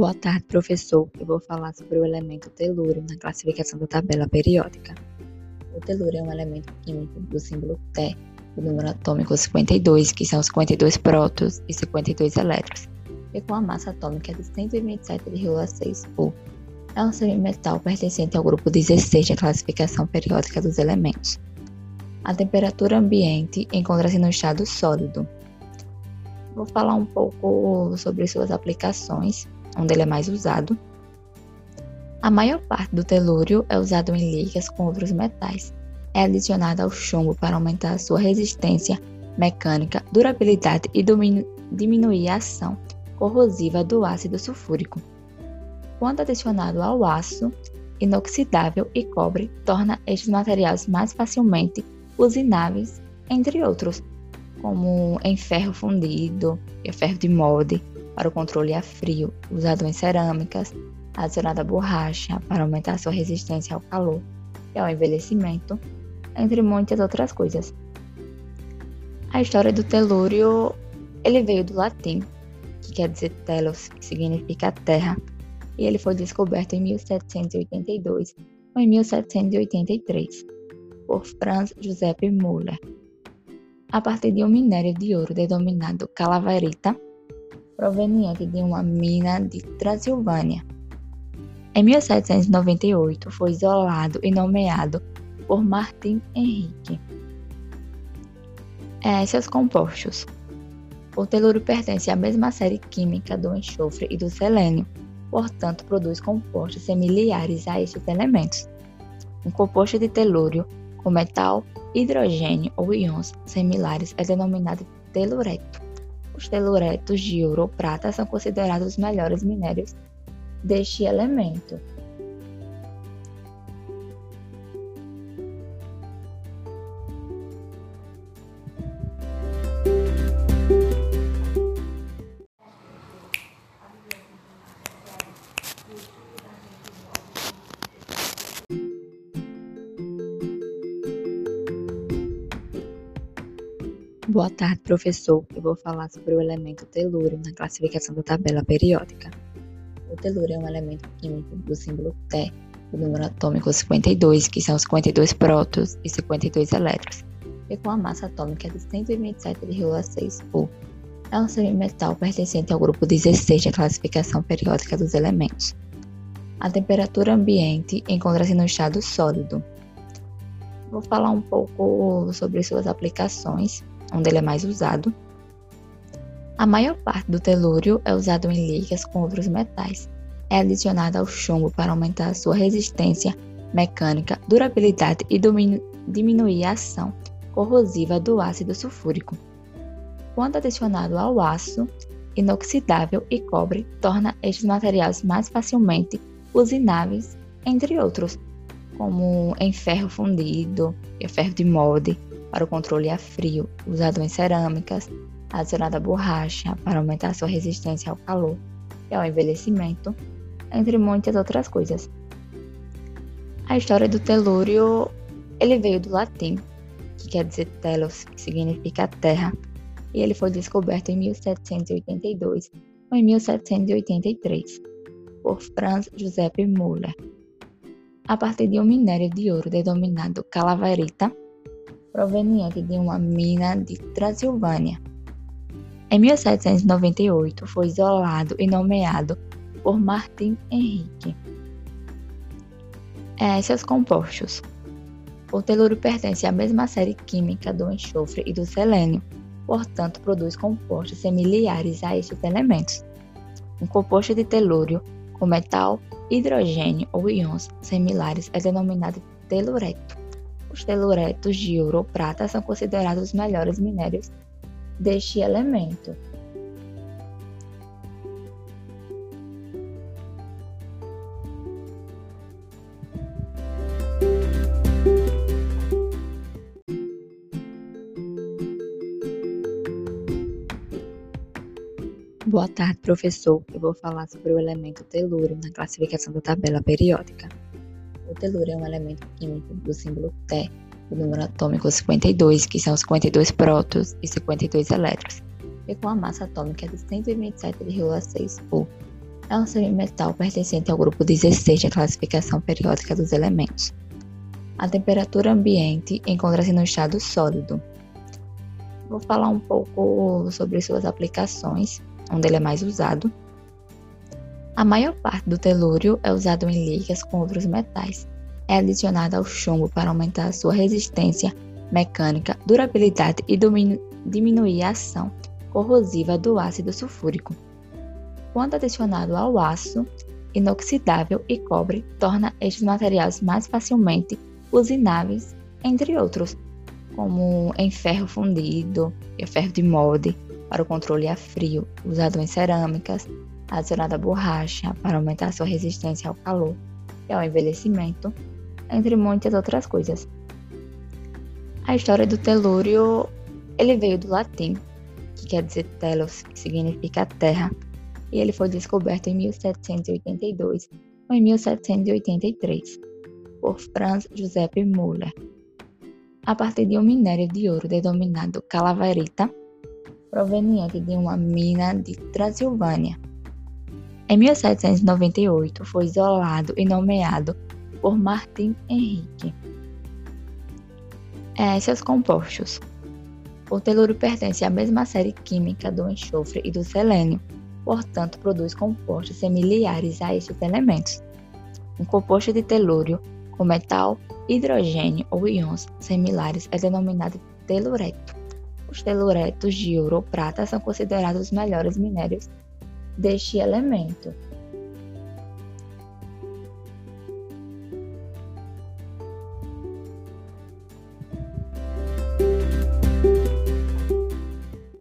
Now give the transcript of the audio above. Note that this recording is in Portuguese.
Boa tarde, professor. Eu vou falar sobre o elemento telúrio na classificação da tabela periódica. O telúrio é um elemento químico do símbolo Te, do número atômico 52, que são 52 prótons e 52 elétrons, e com a massa atômica de 127,6 U. É um semimetal pertencente ao grupo 16 da classificação periódica dos elementos. A temperatura ambiente encontra-se no estado sólido. Vou falar um pouco sobre suas aplicações onde ele é mais usado. A maior parte do telúrio é usado em ligas com outros metais. É adicionado ao chumbo para aumentar a sua resistência mecânica, durabilidade e diminuir a ação corrosiva do ácido sulfúrico. Quando adicionado ao aço inoxidável e cobre, torna estes materiais mais facilmente usináveis, entre outros, como em ferro fundido e ferro de molde, para o controle a frio, usado em cerâmicas, adicionada borracha para aumentar sua resistência ao calor e ao envelhecimento, entre muitas outras coisas. A história do telúrio, ele veio do latim, que quer dizer telos, que significa terra, e ele foi descoberto em 1782 ou em 1783 por Franz Josep Müller, a partir de um minério de ouro denominado calaverita, proveniente de uma mina de Transilvânia. Em 1798 foi isolado e nomeado por Martin Henrique. É, seus compostos. O telúrio pertence à mesma série química do enxofre e do selênio, portanto produz compostos similares a estes elementos. Um composto de telúrio com metal, hidrogênio ou íons similares é denominado telureto. Os teluretos de ouro ou prata são considerados os melhores minérios deste elemento. Boa tarde, professor. Eu vou falar sobre o elemento telúrio na classificação da tabela periódica. O telúrio é um elemento químico do símbolo Te, do número atômico 52, que são 52 prótons e 52 elétrons, e com a massa atômica de 127,6 U. É um semimetal pertencente ao grupo 16 da classificação periódica dos elementos. A temperatura ambiente encontra-se no estado sólido. Vou falar um pouco sobre suas aplicações onde ele é mais usado. A maior parte do telúrio é usado em ligas com outros metais. É adicionado ao chumbo para aumentar a sua resistência mecânica, durabilidade e diminuir a ação corrosiva do ácido sulfúrico. Quando adicionado ao aço inoxidável e cobre, torna estes materiais mais facilmente usináveis, entre outros, como em ferro fundido e ferro de molde, para o controle a frio, usado em cerâmicas, adicionada borracha para aumentar sua resistência ao calor e ao envelhecimento, entre muitas outras coisas. A história do telúrio, ele veio do latim, que quer dizer telos, que significa terra, e ele foi descoberto em 1782 ou em 1783 por Franz Josep Müller, a partir de um minério de ouro denominado calaverita, proveniente de uma mina de Transilvânia. Em 1798 foi isolado e nomeado por Martin Henrique. É, seus compostos. O telúrio pertence à mesma série química do enxofre e do selênio, portanto produz compostos similares a estes elementos. Um composto de telúrio com metal, hidrogênio ou íons similares é denominado telureto. Os teluretos de ouro ou prata são considerados os melhores minérios deste elemento. Boa tarde, professor. Eu vou falar sobre o elemento telúrio na classificação da tabela periódica. O telúrio é um elemento químico do símbolo Te, do número atômico 52, que são 52 prótons e 52 elétrons, e com a massa atômica de 127,6 U. É um semimetal pertencente ao grupo 16 da classificação periódica dos elementos. A temperatura ambiente encontra-se no estado sólido. Vou falar um pouco sobre suas aplicações, onde ele é mais usado. A maior parte do telúrio é usado em ligas com outros metais. É adicionado ao chumbo para aumentar a sua resistência mecânica, durabilidade e diminuir a ação corrosiva do ácido sulfúrico. Quando adicionado ao aço inoxidável e cobre, torna estes materiais mais facilmente usináveis, entre outros, como em ferro fundido e ferro de molde para o controle a frio, usado em cerâmicas, adicionado a borracha para aumentar sua resistência ao calor e ao envelhecimento, entre muitas outras coisas. A história do telúrio ele veio do latim, que quer dizer telos, que significa terra, e ele foi descoberto em 1782 ou em 1783 por Franz Josep Müller, a partir de um minério de ouro denominado calaverita, proveniente de uma mina de Transilvânia. Em 1798 foi isolado e nomeado por Martin Henrique. É, seus compostos. O telúrio pertence à mesma série química do enxofre e do selênio, portanto, produz compostos similares a estes elementos. Um composto de telúrio com metal, hidrogênio ou íons similares é denominado telureto. Os teluretos de ouro ou prata são considerados os melhores minérios deste elemento.